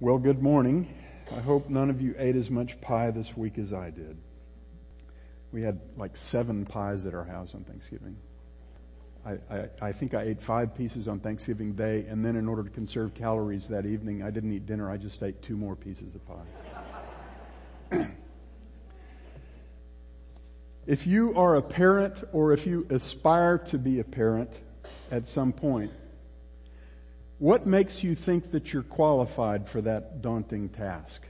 Well, good morning. I hope none of you ate as much pie this week as I did. We had like seven pies at our house on Thanksgiving. I, I, I, think I ate five pieces on Thanksgiving Day, and then in order to conserve calories that evening, I didn't eat dinner, I just ate two more pieces of pie. if you are a parent or if you aspire to be a parent at some point, what makes you think that you're qualified for that daunting task?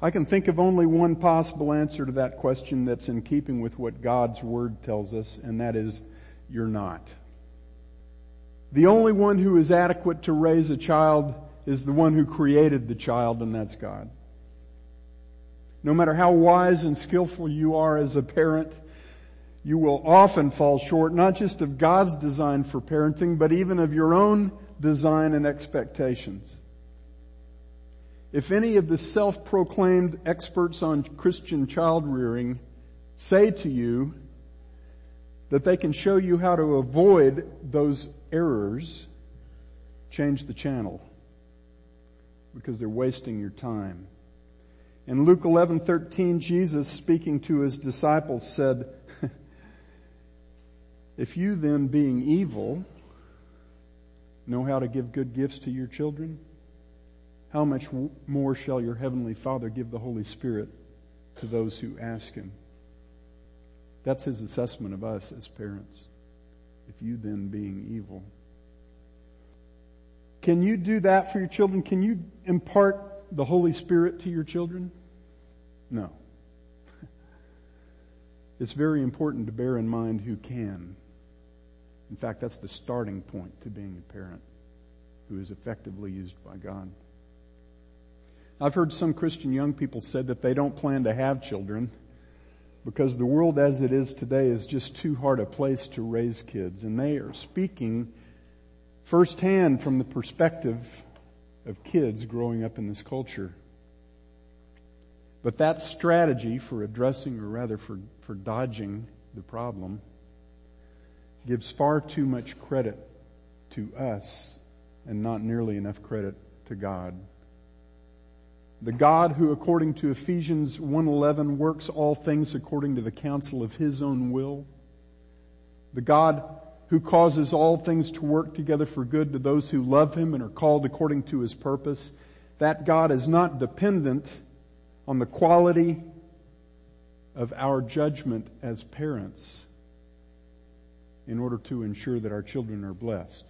I can think of only one possible answer to that question that's in keeping with what God's Word tells us, and that is, you're not. The only one who is adequate to raise a child is the one who created the child, and that's God. No matter how wise and skillful you are as a parent, you will often fall short not just of God's design for parenting, but even of your own design and expectations. If any of the self-proclaimed experts on Christian child rearing say to you that they can show you how to avoid those errors, change the channel because they're wasting your time. In Luke 11:13 Jesus speaking to his disciples said, "If you then being evil know how to give good gifts to your children, how much more shall your heavenly Father give the Holy Spirit to those who ask him? That's his assessment of us as parents. If you then being evil. Can you do that for your children? Can you impart the Holy Spirit to your children? No. It's very important to bear in mind who can. In fact, that's the starting point to being a parent who is effectively used by God. I've heard some Christian young people said that they don't plan to have children because the world as it is today is just too hard a place to raise kids. And they are speaking firsthand from the perspective of kids growing up in this culture. But that strategy for addressing, or rather for, for dodging the problem, gives far too much credit to us and not nearly enough credit to God. The God who according to Ephesians 1:11 works all things according to the counsel of his own will. The God who causes all things to work together for good to those who love him and are called according to his purpose. That God is not dependent on the quality of our judgment as parents in order to ensure that our children are blessed.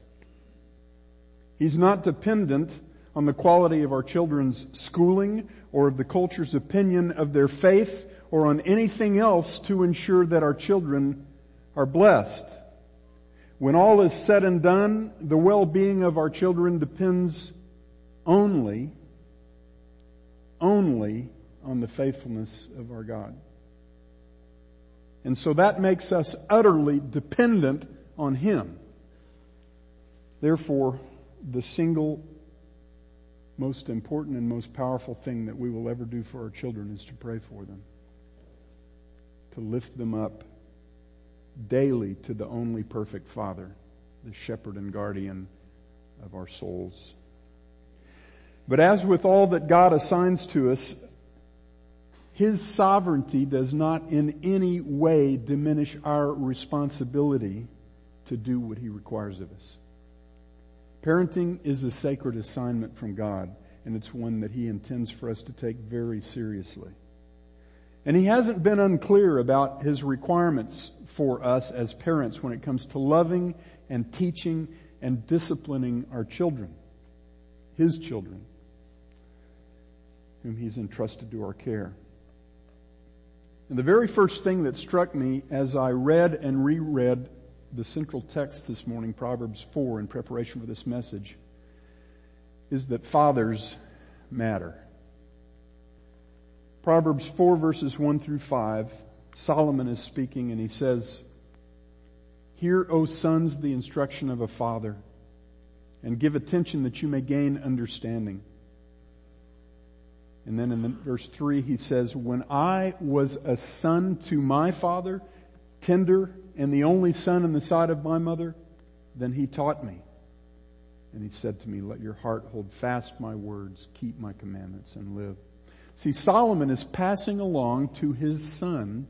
He's not dependent on the quality of our children's schooling or of the culture's opinion of their faith or on anything else to ensure that our children are blessed. When all is said and done, the well-being of our children depends only, only on the faithfulness of our God. And so that makes us utterly dependent on Him. Therefore, the single most important and most powerful thing that we will ever do for our children is to pray for them. To lift them up daily to the only perfect Father, the shepherd and guardian of our souls. But as with all that God assigns to us, his sovereignty does not in any way diminish our responsibility to do what He requires of us. Parenting is a sacred assignment from God, and it's one that He intends for us to take very seriously. And He hasn't been unclear about His requirements for us as parents when it comes to loving and teaching and disciplining our children, His children, whom He's entrusted to our care. And the very first thing that struck me as I read and reread the central text this morning, Proverbs 4, in preparation for this message, is that fathers matter. Proverbs 4 verses 1 through 5, Solomon is speaking and he says, Hear, O sons, the instruction of a father, and give attention that you may gain understanding. And then in the, verse 3 he says, When I was a son to my father, tender and the only son in the side of my mother, then he taught me. And he said to me, let your heart hold fast my words, keep my commandments and live. See, Solomon is passing along to his son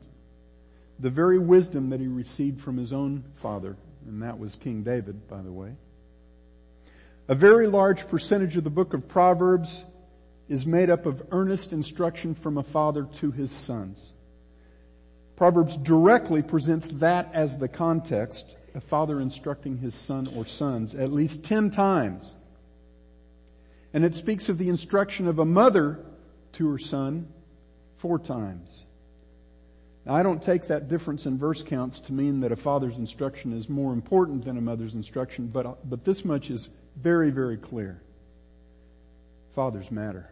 the very wisdom that he received from his own father, and that was King David, by the way. A very large percentage of the book of Proverbs is made up of earnest instruction from a father to his sons. Proverbs directly presents that as the context, a father instructing his son or sons at least ten times. And it speaks of the instruction of a mother to her son four times. Now I don't take that difference in verse counts to mean that a father's instruction is more important than a mother's instruction, but, but this much is very, very clear. Fathers matter.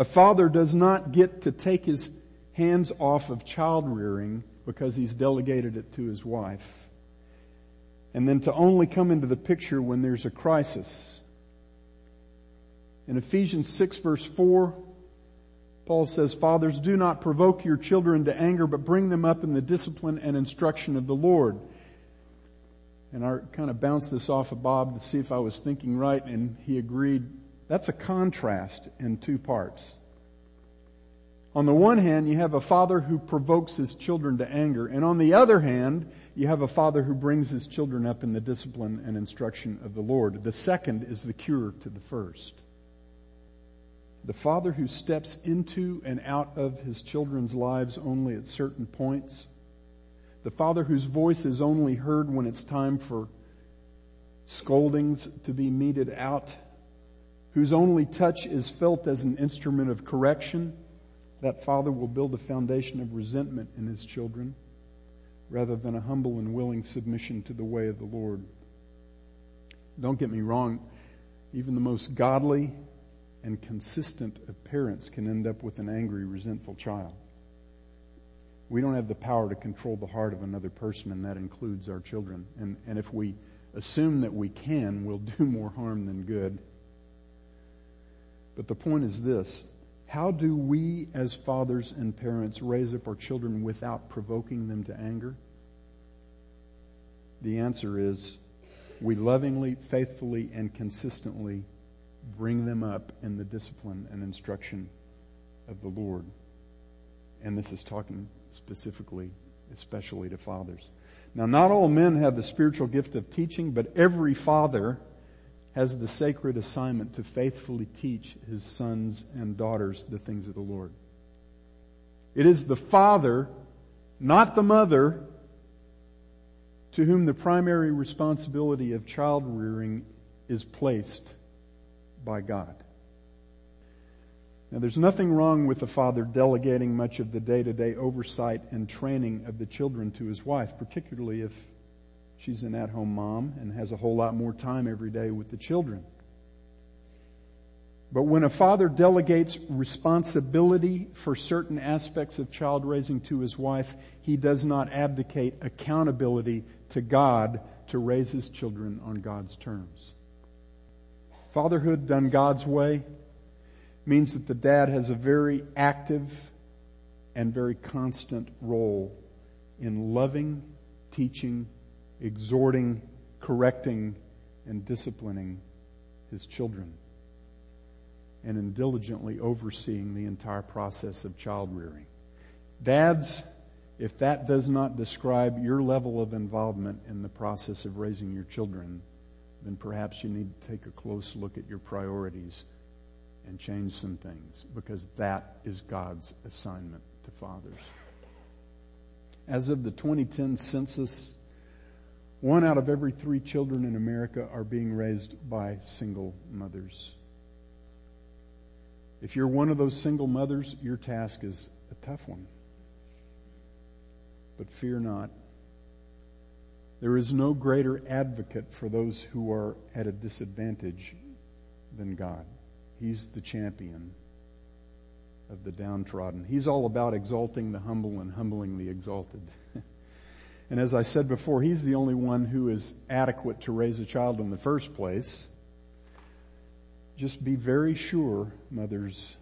A father does not get to take his hands off of child rearing because he's delegated it to his wife. And then to only come into the picture when there's a crisis. In Ephesians 6 verse 4, Paul says, Fathers, do not provoke your children to anger, but bring them up in the discipline and instruction of the Lord. And I kind of bounced this off of Bob to see if I was thinking right, and he agreed. That's a contrast in two parts. On the one hand, you have a father who provokes his children to anger, and on the other hand, you have a father who brings his children up in the discipline and instruction of the Lord. The second is the cure to the first. The father who steps into and out of his children's lives only at certain points. The father whose voice is only heard when it's time for scoldings to be meted out. Whose only touch is felt as an instrument of correction that father will build a foundation of resentment in his children rather than a humble and willing submission to the way of the Lord. Don't get me wrong, even the most godly and consistent of parents can end up with an angry, resentful child. We don't have the power to control the heart of another person, and that includes our children. And, and if we assume that we can, we'll do more harm than good. But the point is this how do we, as fathers and parents, raise up our children without provoking them to anger? The answer is we lovingly, faithfully, and consistently bring them up in the discipline and instruction of the Lord. And this is talking specifically, especially to fathers. Now, not all men have the spiritual gift of teaching, but every father has the sacred assignment to faithfully teach his sons and daughters the things of the Lord. It is the father, not the mother, to whom the primary responsibility of child rearing is placed by God. Now there's nothing wrong with the father delegating much of the day-to-day oversight and training of the children to his wife, particularly if she's an at-home mom and has a whole lot more time every day with the children. But when a father delegates responsibility for certain aspects of child raising to his wife, he does not abdicate accountability to God to raise his children on God's terms. Fatherhood done God's way means that the dad has a very active and very constant role in loving, teaching, exhorting, correcting, and disciplining his children and in diligently overseeing the entire process of child rearing. Dads, if that does not describe your level of involvement in the process of raising your children, then perhaps you need to take a close look at your priorities and change some things because that is God's assignment to fathers. As of the 2010 census, one out of every three children in America are being raised by single mothers. If you're one of those single mothers, your task is a tough one. But fear not. There is no greater advocate for those who are at a disadvantage than God. He's the champion of the downtrodden. He's all about exalting the humble and humbling the exalted. and as I said before, He's the only one who is adequate to raise a child in the first place. Just be very sure, mothers,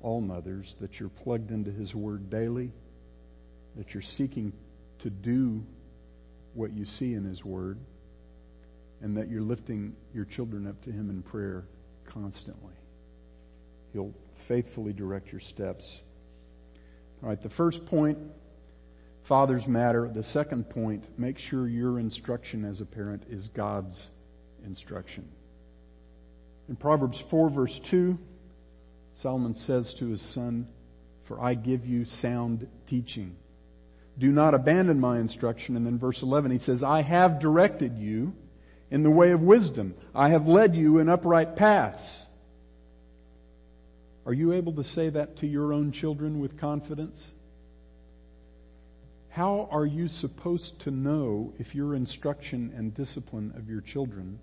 all mothers, that you're plugged into His Word daily, that you're seeking to do what you see in His Word, and that you're lifting your children up to Him in prayer constantly. He'll faithfully direct your steps. All right, the first point, fathers matter. The second point, make sure your instruction as a parent is God's instruction. In Proverbs 4 verse 2, Solomon says to his son, for I give you sound teaching. Do not abandon my instruction. And then verse 11, he says, I have directed you in the way of wisdom. I have led you in upright paths. Are you able to say that to your own children with confidence? How are you supposed to know if your instruction and discipline of your children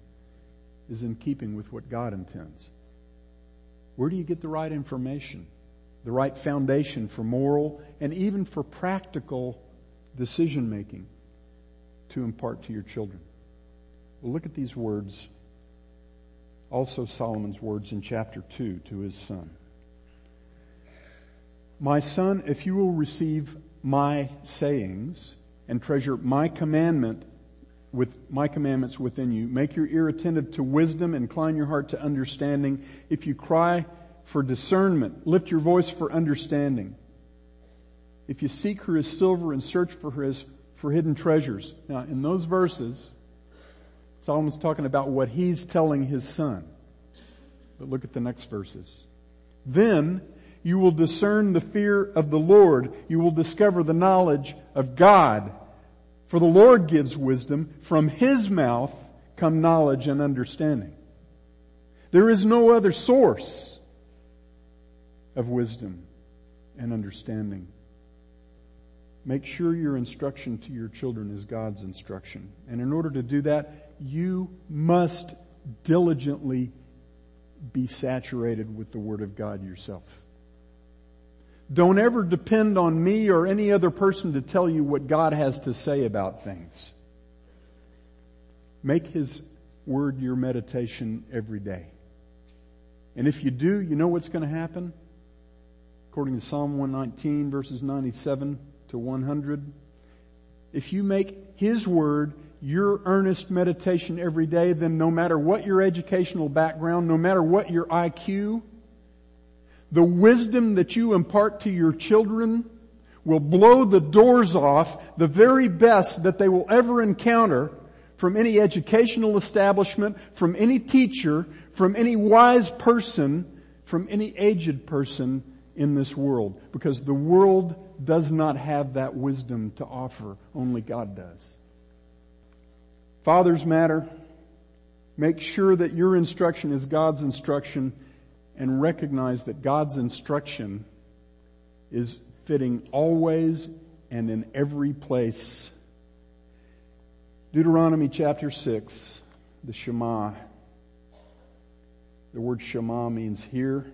is in keeping with what God intends? Where do you get the right information? The right foundation for moral and even for practical decision making to impart to your children. Well, look at these words, also Solomon's words in chapter 2 to his son. My son, if you will receive my sayings and treasure my commandment with my commandments within you, make your ear attentive to wisdom, incline your heart to understanding. If you cry for discernment, lift your voice for understanding. If you seek her as silver and search for her as for hidden treasures. Now, in those verses, Solomon's talking about what he's telling his son. But look at the next verses. Then you will discern the fear of the Lord. You will discover the knowledge of God. For the Lord gives wisdom. From His mouth come knowledge and understanding. There is no other source of wisdom and understanding. Make sure your instruction to your children is God's instruction. And in order to do that, you must diligently be saturated with the Word of God yourself. Don't ever depend on me or any other person to tell you what God has to say about things. Make His Word your meditation every day. And if you do, you know what's going to happen? According to Psalm 119 verses 97 to 100. If you make His Word your earnest meditation every day, then no matter what your educational background, no matter what your IQ, the wisdom that you impart to your children will blow the doors off the very best that they will ever encounter from any educational establishment, from any teacher, from any wise person, from any aged person in this world. Because the world does not have that wisdom to offer. Only God does. Fathers matter. Make sure that your instruction is God's instruction and recognize that God's instruction is fitting always and in every place. Deuteronomy chapter 6, the Shema. The word Shema means hear.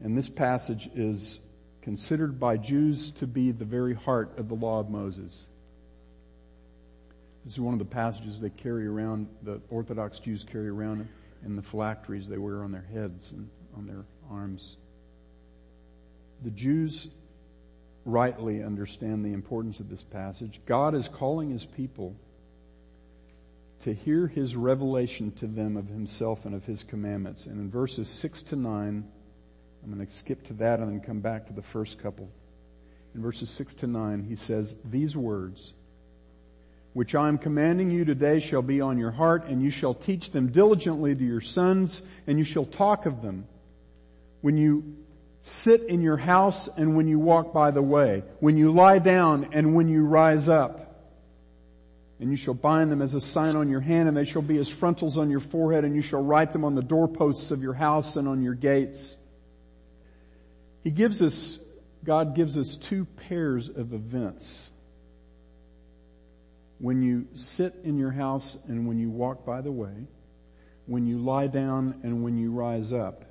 And this passage is considered by Jews to be the very heart of the law of Moses. This is one of the passages they carry around, the Orthodox Jews carry around in the phylacteries they wear on their heads and on their arms. The Jews rightly understand the importance of this passage. God is calling his people to hear his revelation to them of himself and of his commandments. And in verses 6 to 9, I'm going to skip to that and then come back to the first couple. In verses 6 to 9, he says, These words, which I am commanding you today shall be on your heart, and you shall teach them diligently to your sons, and you shall talk of them when you sit in your house and when you walk by the way, when you lie down and when you rise up. And you shall bind them as a sign on your hand, and they shall be as frontals on your forehead, and you shall write them on the doorposts of your house and on your gates. He gives us, God gives us two pairs of events when you sit in your house and when you walk by the way, when you lie down and when you rise up.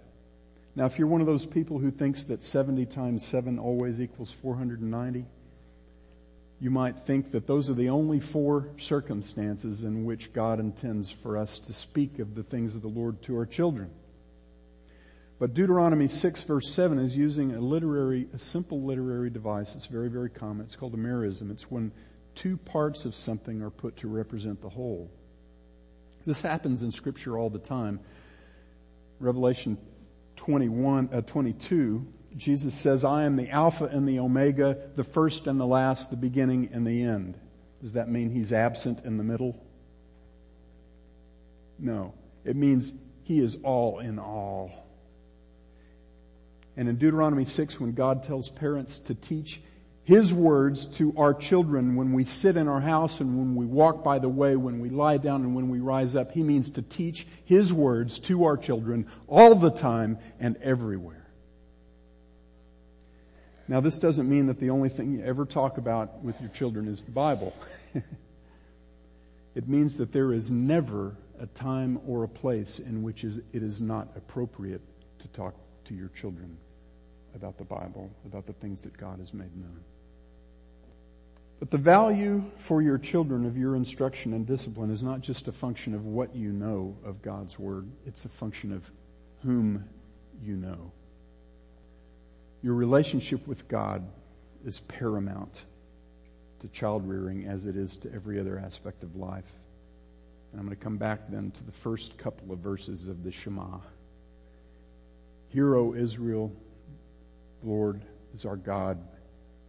Now, if you're one of those people who thinks that 70 times 7 always equals 490, you might think that those are the only four circumstances in which God intends for us to speak of the things of the Lord to our children. But Deuteronomy 6 verse 7 is using a literary, a simple literary device. It's very, very common. It's called a merism. It's when two parts of something are put to represent the whole. This happens in scripture all the time. Revelation 21, uh, 22, Jesus says, I am the Alpha and the Omega, the first and the last, the beginning and the end. Does that mean he's absent in the middle? No. It means he is all in all. And in Deuteronomy 6, when God tells parents to teach his words to our children when we sit in our house and when we walk by the way, when we lie down and when we rise up, He means to teach His words to our children all the time and everywhere. Now this doesn't mean that the only thing you ever talk about with your children is the Bible. it means that there is never a time or a place in which it is not appropriate to talk to your children about the Bible, about the things that God has made known. But the value for your children of your instruction and discipline is not just a function of what you know of God's Word, it's a function of whom you know. Your relationship with God is paramount to child rearing as it is to every other aspect of life. And I'm going to come back then to the first couple of verses of the Shema. Hear, O Israel, the Lord is our God,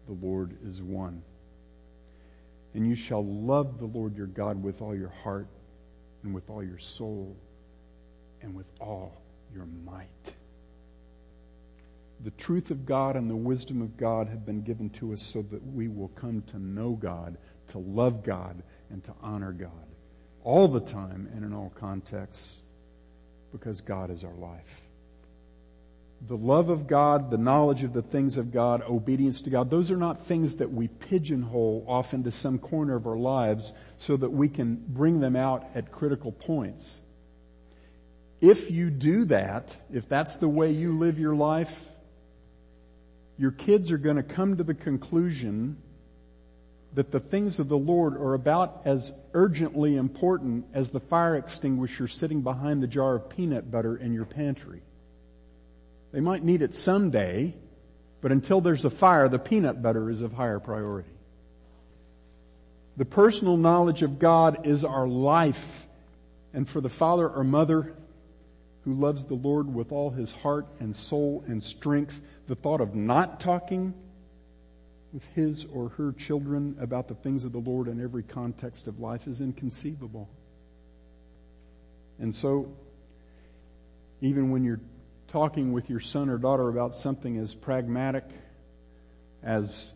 the Lord is one. And you shall love the Lord your God with all your heart and with all your soul and with all your might. The truth of God and the wisdom of God have been given to us so that we will come to know God, to love God, and to honor God all the time and in all contexts because God is our life the love of God, the knowledge of the things of God, obedience to God, those are not things that we pigeonhole off into some corner of our lives so that we can bring them out at critical points. If you do that, if that's the way you live your life, your kids are going to come to the conclusion that the things of the Lord are about as urgently important as the fire extinguisher sitting behind the jar of peanut butter in your pantry. They might need it someday, but until there's a fire, the peanut butter is of higher priority. The personal knowledge of God is our life. And for the father or mother who loves the Lord with all his heart and soul and strength, the thought of not talking with his or her children about the things of the Lord in every context of life is inconceivable. And so, even when you're talking with your son or daughter about something as pragmatic as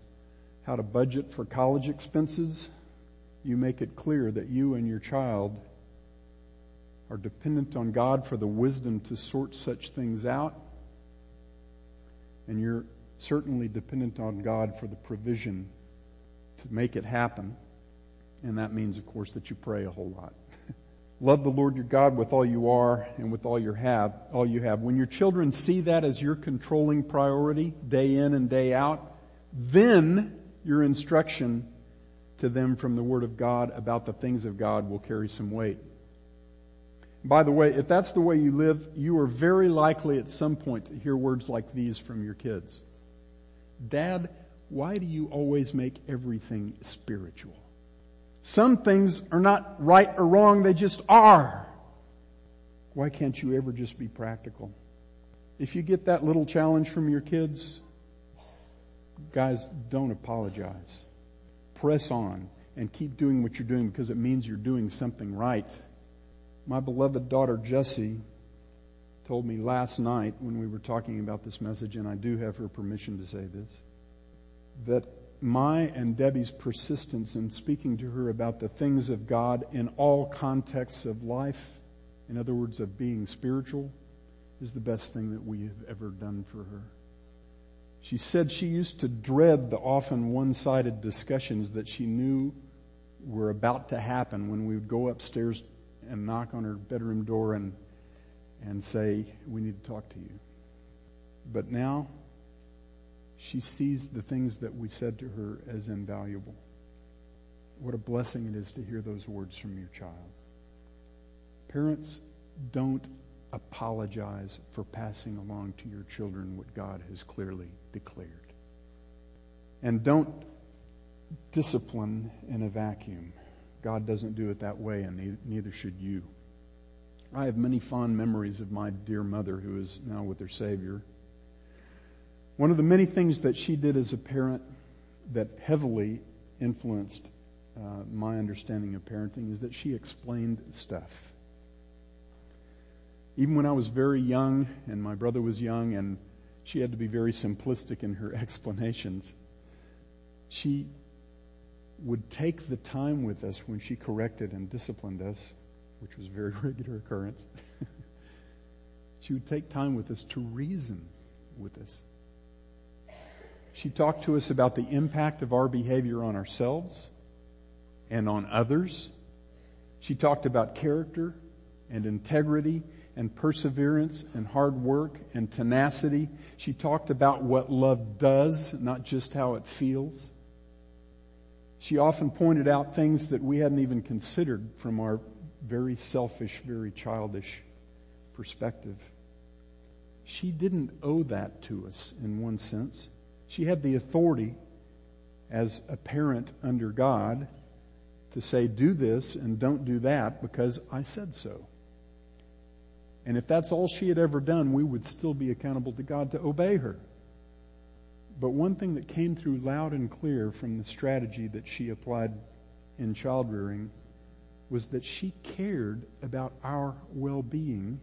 how to budget for college expenses, you make it clear that you and your child are dependent on God for the wisdom to sort such things out. And you're certainly dependent on God for the provision to make it happen. And that means, of course, that you pray a whole lot. Love the Lord your God with all you are and with all you have, all you have. When your children see that as your controlling priority day in and day out, then your instruction to them from the Word of God about the things of God will carry some weight. By the way, if that's the way you live, you are very likely at some point to hear words like these from your kids. Dad, why do you always make everything spiritual? Some things are not right or wrong, they just are. Why can't you ever just be practical? If you get that little challenge from your kids, guys, don't apologize. Press on and keep doing what you're doing because it means you're doing something right. My beloved daughter Jessie told me last night when we were talking about this message, and I do have her permission to say this, that my and Debbie's persistence in speaking to her about the things of God in all contexts of life, in other words, of being spiritual, is the best thing that we have ever done for her. She said she used to dread the often one-sided discussions that she knew were about to happen when we would go upstairs and knock on her bedroom door and, and say, we need to talk to you. But now, she sees the things that we said to her as invaluable. What a blessing it is to hear those words from your child. Parents, don't apologize for passing along to your children what God has clearly declared. And don't discipline in a vacuum. God doesn't do it that way, and neither should you. I have many fond memories of my dear mother who is now with her Savior. One of the many things that she did as a parent that heavily influenced uh, my understanding of parenting is that she explained stuff. Even when I was very young and my brother was young and she had to be very simplistic in her explanations, she would take the time with us when she corrected and disciplined us, which was a very regular occurrence. she would take time with us to reason with us. She talked to us about the impact of our behavior on ourselves and on others. She talked about character and integrity and perseverance and hard work and tenacity. She talked about what love does, not just how it feels. She often pointed out things that we hadn't even considered from our very selfish, very childish perspective. She didn't owe that to us in one sense. She had the authority as a parent under God to say, do this and don't do that because I said so. And if that's all she had ever done, we would still be accountable to God to obey her. But one thing that came through loud and clear from the strategy that she applied in child rearing was that she cared about our well-being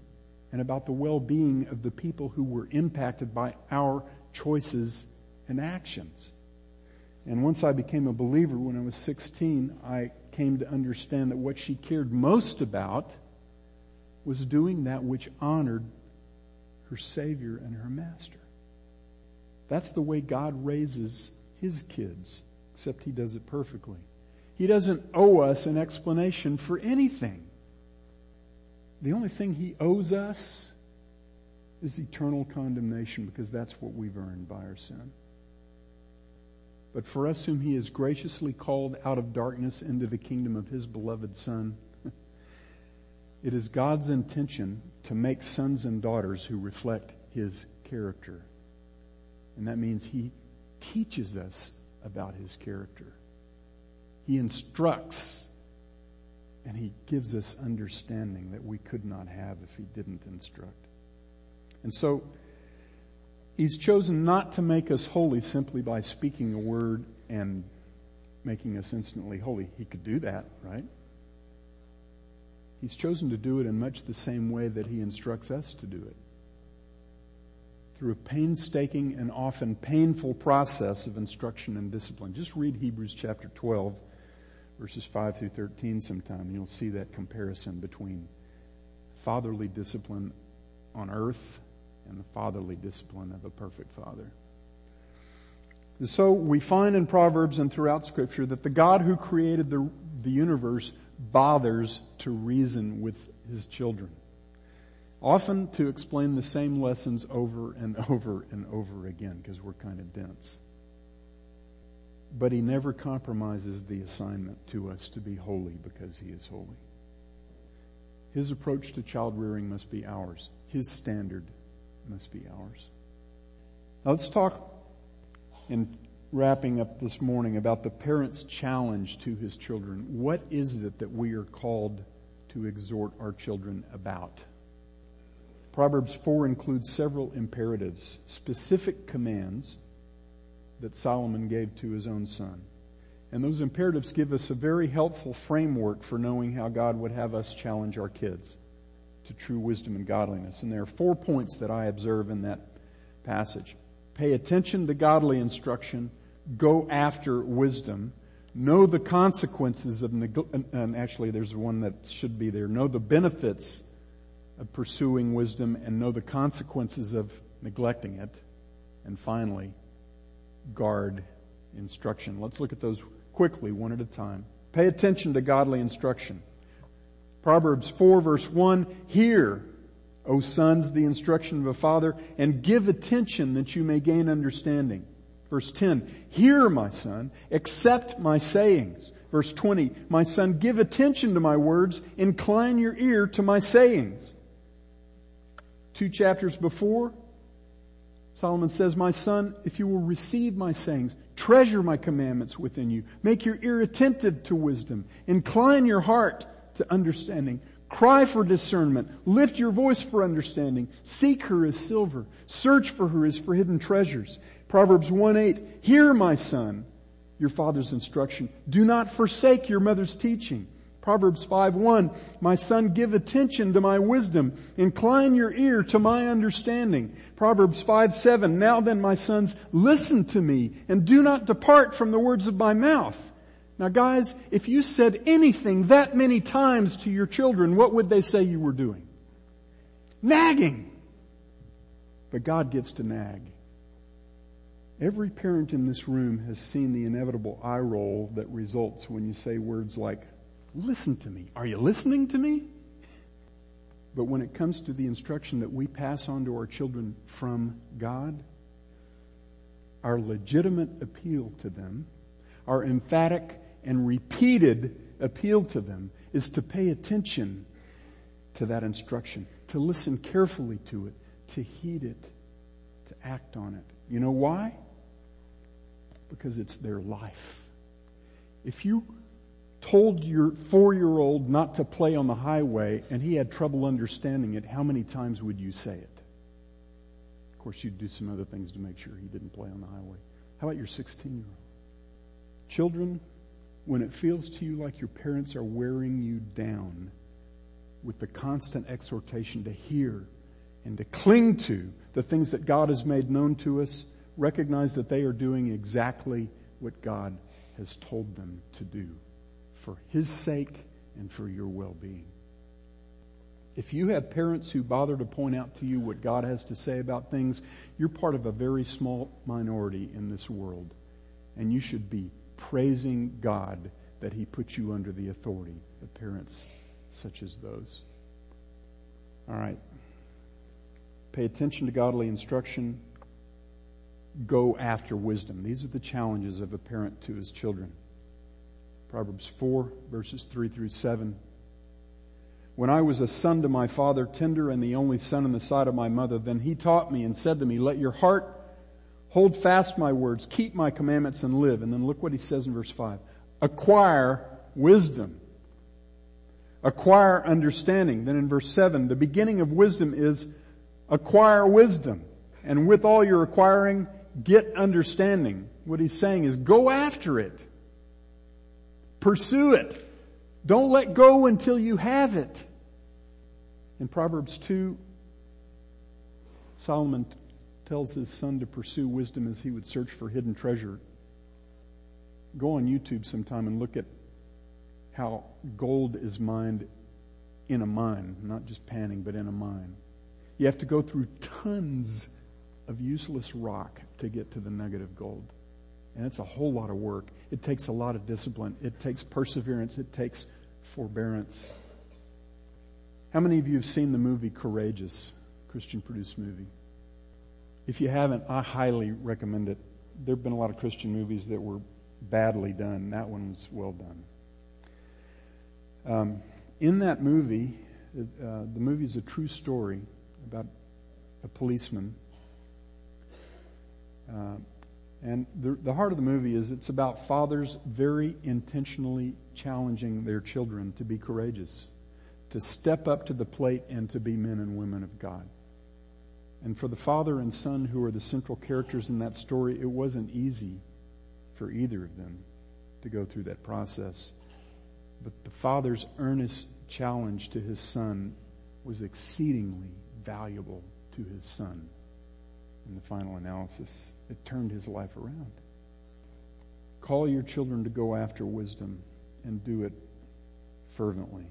and about the well-being of the people who were impacted by our choices and actions. And once I became a believer when I was 16, I came to understand that what she cared most about was doing that which honored her Savior and her Master. That's the way God raises His kids, except He does it perfectly. He doesn't owe us an explanation for anything. The only thing He owes us is eternal condemnation because that's what we've earned by our sin. But for us whom he has graciously called out of darkness into the kingdom of his beloved son, it is God's intention to make sons and daughters who reflect his character. And that means he teaches us about his character. He instructs and he gives us understanding that we could not have if he didn't instruct. And so, He's chosen not to make us holy simply by speaking a word and making us instantly holy. He could do that, right? He's chosen to do it in much the same way that he instructs us to do it. Through a painstaking and often painful process of instruction and discipline. Just read Hebrews chapter 12, verses 5 through 13 sometime. You'll see that comparison between fatherly discipline on earth and the fatherly discipline of a perfect father. So we find in Proverbs and throughout scripture that the God who created the, the universe bothers to reason with his children. Often to explain the same lessons over and over and over again because we're kind of dense. But he never compromises the assignment to us to be holy because he is holy. His approach to child rearing must be ours. His standard must be ours. Now let's talk in wrapping up this morning about the parent's challenge to his children. What is it that we are called to exhort our children about? Proverbs 4 includes several imperatives, specific commands that Solomon gave to his own son. And those imperatives give us a very helpful framework for knowing how God would have us challenge our kids to true wisdom and godliness. And there are four points that I observe in that passage. Pay attention to godly instruction, go after wisdom, know the consequences of neglect, and actually there's one that should be there, know the benefits of pursuing wisdom and know the consequences of neglecting it. And finally, guard instruction. Let's look at those quickly, one at a time. Pay attention to godly instruction. Proverbs 4 verse 1, hear, O sons, the instruction of a father, and give attention that you may gain understanding. Verse 10, hear my son, accept my sayings. Verse 20, my son, give attention to my words, incline your ear to my sayings. Two chapters before, Solomon says, my son, if you will receive my sayings, treasure my commandments within you, make your ear attentive to wisdom, incline your heart to understanding. Cry for discernment. Lift your voice for understanding. Seek her as silver. Search for her as for hidden treasures. Proverbs 1 8, hear my son, your father's instruction. Do not forsake your mother's teaching. Proverbs 5 1, my son, give attention to my wisdom. Incline your ear to my understanding. Proverbs 5 7, now then my sons, listen to me and do not depart from the words of my mouth. Now guys, if you said anything that many times to your children, what would they say you were doing? Nagging. But God gets to nag. Every parent in this room has seen the inevitable eye roll that results when you say words like, listen to me. Are you listening to me? But when it comes to the instruction that we pass on to our children from God, our legitimate appeal to them, our emphatic and repeated appeal to them is to pay attention to that instruction, to listen carefully to it, to heed it, to act on it. You know why? Because it's their life. If you told your four-year-old not to play on the highway and he had trouble understanding it, how many times would you say it? Of course, you'd do some other things to make sure he didn't play on the highway. How about your 16-year-old? Children, when it feels to you like your parents are wearing you down with the constant exhortation to hear and to cling to the things that God has made known to us, recognize that they are doing exactly what God has told them to do for His sake and for your well-being. If you have parents who bother to point out to you what God has to say about things, you're part of a very small minority in this world. And you should be praising God that He put you under the authority of parents such as those. All right. Pay attention to godly instruction. Go after wisdom. These are the challenges of a parent to his children. Proverbs 4 verses 3 through 7. When I was a son to my father, tender and the only son in the sight of my mother, then he taught me and said to me, let your heart hold fast my words, keep my commandments and live. And then look what he says in verse 5. Acquire wisdom. Acquire understanding. Then in verse 7, the beginning of wisdom is acquire wisdom. And with all your acquiring, get understanding. What he's saying is go after it. Pursue it. Don't let go until you have it. In Proverbs 2, Solomon tells his son to pursue wisdom as he would search for hidden treasure. Go on YouTube sometime and look at how gold is mined in a mine, not just panning, but in a mine. You have to go through tons of useless rock to get to the nugget of gold. And it's a whole lot of work. It takes a lot of discipline. It takes perseverance. It takes forbearance. How many of you have seen the movie Courageous, Christian produced movie? If you haven't, I highly recommend it. There have been a lot of Christian movies that were badly done. That one was well done. Um, in that movie, uh, the movie is a true story about a policeman. Uh, and the, the heart of the movie is it's about fathers very intentionally challenging their children to be courageous, to step up to the plate and to be men and women of God. And for the father and son who are the central characters in that story, it wasn't easy for either of them to go through that process. But the father's earnest challenge to his son was exceedingly valuable to his son in the final analysis. It turned his life around. Call your children to go after wisdom and do it fervently.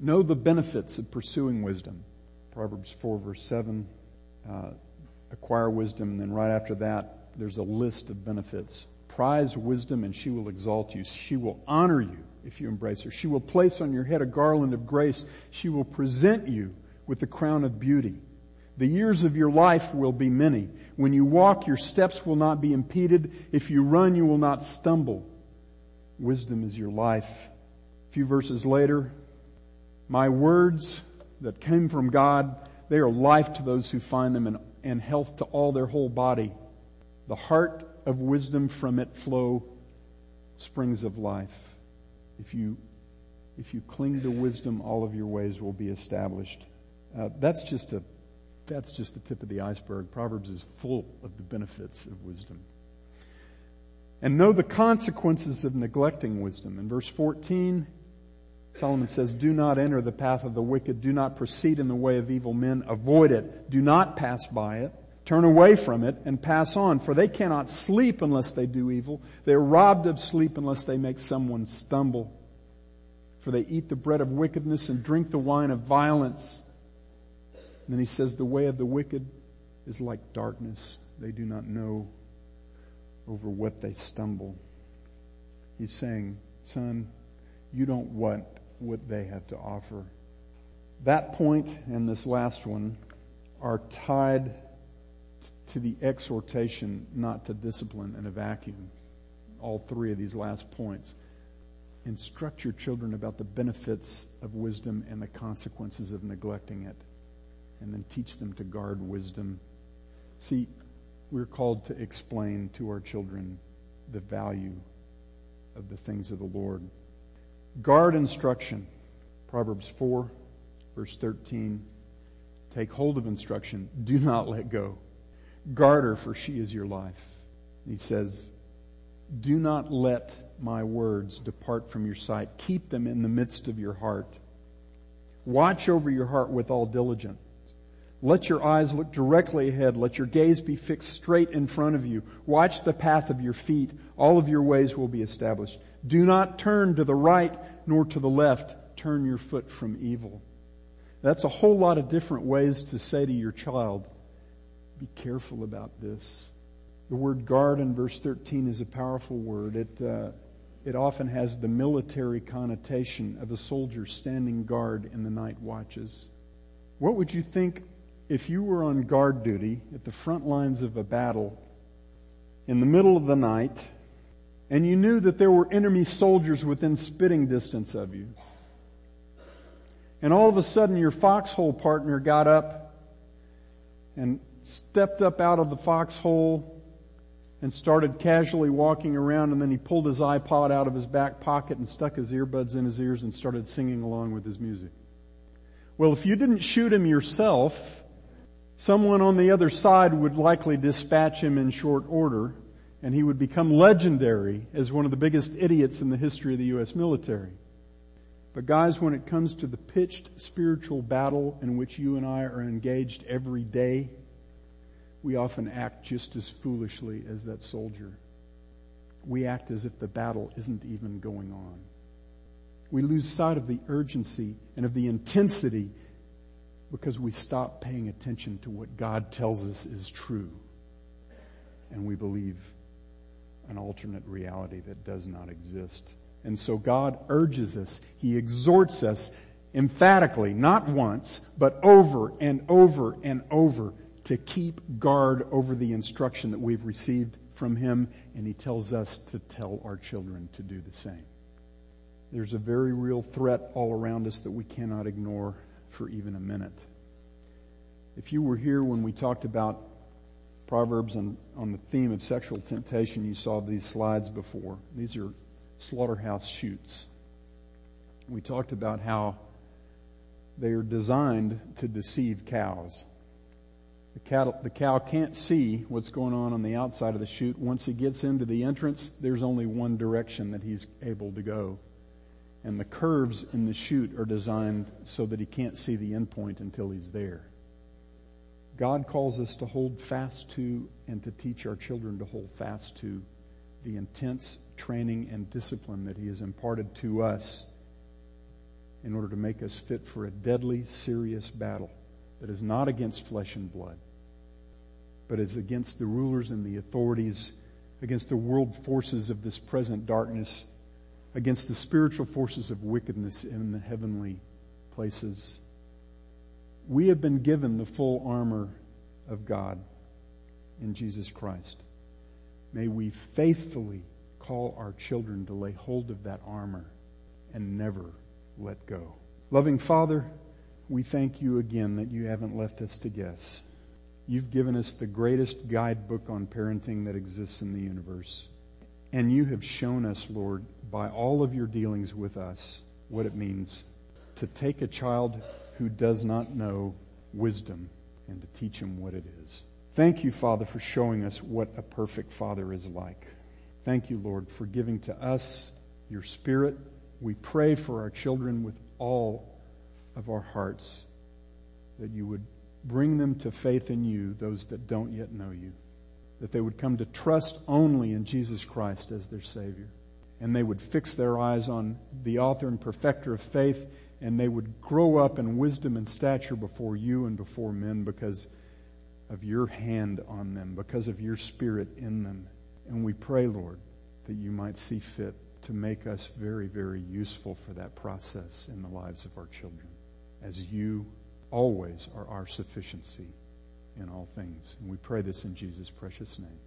Know the benefits of pursuing wisdom. Proverbs 4 verse 7, uh, acquire wisdom, and then right after that, there's a list of benefits. Prize wisdom and she will exalt you. She will honor you if you embrace her. She will place on your head a garland of grace. She will present you with the crown of beauty. The years of your life will be many. When you walk, your steps will not be impeded. If you run, you will not stumble. Wisdom is your life. A few verses later, my words that came from God, they are life to those who find them and, and health to all their whole body. The heart of wisdom from it flow springs of life. If you If you cling to wisdom, all of your ways will be established. Uh, that's just a, that's just the tip of the iceberg. Proverbs is full of the benefits of wisdom. And know the consequences of neglecting wisdom. In verse 14, Solomon says, do not enter the path of the wicked. Do not proceed in the way of evil men. Avoid it. Do not pass by it. Turn away from it and pass on, for they cannot sleep unless they do evil. They are robbed of sleep unless they make someone stumble. For they eat the bread of wickedness and drink the wine of violence. And then he says, the way of the wicked is like darkness. They do not know over what they stumble. He's saying, son, you don't want what they have to offer. That point and this last one are tied to the exhortation not to discipline in a vacuum. All three of these last points. Instruct your children about the benefits of wisdom and the consequences of neglecting it. And then teach them to guard wisdom. See, we're called to explain to our children the value of the things of the Lord. Guard instruction. Proverbs 4, verse 13. Take hold of instruction. Do not let go. Guard her, for she is your life. He says, Do not let my words depart from your sight. Keep them in the midst of your heart. Watch over your heart with all diligence. Let your eyes look directly ahead. Let your gaze be fixed straight in front of you. Watch the path of your feet. All of your ways will be established. Do not turn to the right nor to the left. Turn your foot from evil. That's a whole lot of different ways to say to your child, be careful about this. The word guard in verse 13 is a powerful word. It, uh, it often has the military connotation of a soldier standing guard in the night watches. What would you think if you were on guard duty at the front lines of a battle in the middle of the night and you knew that there were enemy soldiers within spitting distance of you? And all of a sudden your foxhole partner got up and stepped up out of the foxhole and started casually walking around and then he pulled his iPod out of his back pocket and stuck his earbuds in his ears and started singing along with his music. Well, if you didn't shoot him yourself, someone on the other side would likely dispatch him in short order and he would become legendary as one of the biggest idiots in the history of the U.S. military. But guys, when it comes to the pitched spiritual battle in which you and I are engaged every day, we often act just as foolishly as that soldier. We act as if the battle isn't even going on. We lose sight of the urgency and of the intensity because we stop paying attention to what God tells us is true. And we believe an alternate reality that does not exist. And so God urges us, He exhorts us emphatically, not once, but over and over and over to keep guard over the instruction that we've received from Him, and He tells us to tell our children to do the same. There's a very real threat all around us that we cannot ignore for even a minute. If you were here when we talked about Proverbs and on the theme of sexual temptation, you saw these slides before. These are slaughterhouse chutes. We talked about how they are designed to deceive cows. The, cattle, the cow can't see what's going on on the outside of the chute. Once he gets into the entrance, there's only one direction that he's able to go. And the curves in the chute are designed so that he can't see the end point until he's there. God calls us to hold fast to and to teach our children to hold fast to the intense training and discipline that He has imparted to us in order to make us fit for a deadly, serious battle that is not against flesh and blood, but is against the rulers and the authorities, against the world forces of this present darkness, against the spiritual forces of wickedness in the heavenly places. We have been given the full armor of God in Jesus Christ. May we faithfully call our children to lay hold of that armor and never let go. Loving Father, we thank you again that you haven't left us to guess. You've given us the greatest guidebook on parenting that exists in the universe. And you have shown us, Lord, by all of your dealings with us, what it means to take a child who does not know wisdom and to teach him what it is. Thank you, Father, for showing us what a perfect father is like. Thank you, Lord, for giving to us your spirit. We pray for our children with all of our hearts that you would bring them to faith in you, those that don't yet know you, that they would come to trust only in Jesus Christ as their Savior, and they would fix their eyes on the author and perfecter of faith, and they would grow up in wisdom and stature before you and before men because of your hand on them, because of your spirit in them. And we pray, Lord, that you might see fit to make us very, very useful for that process in the lives of our children as you always are our sufficiency in all things. And we pray this in Jesus' precious name.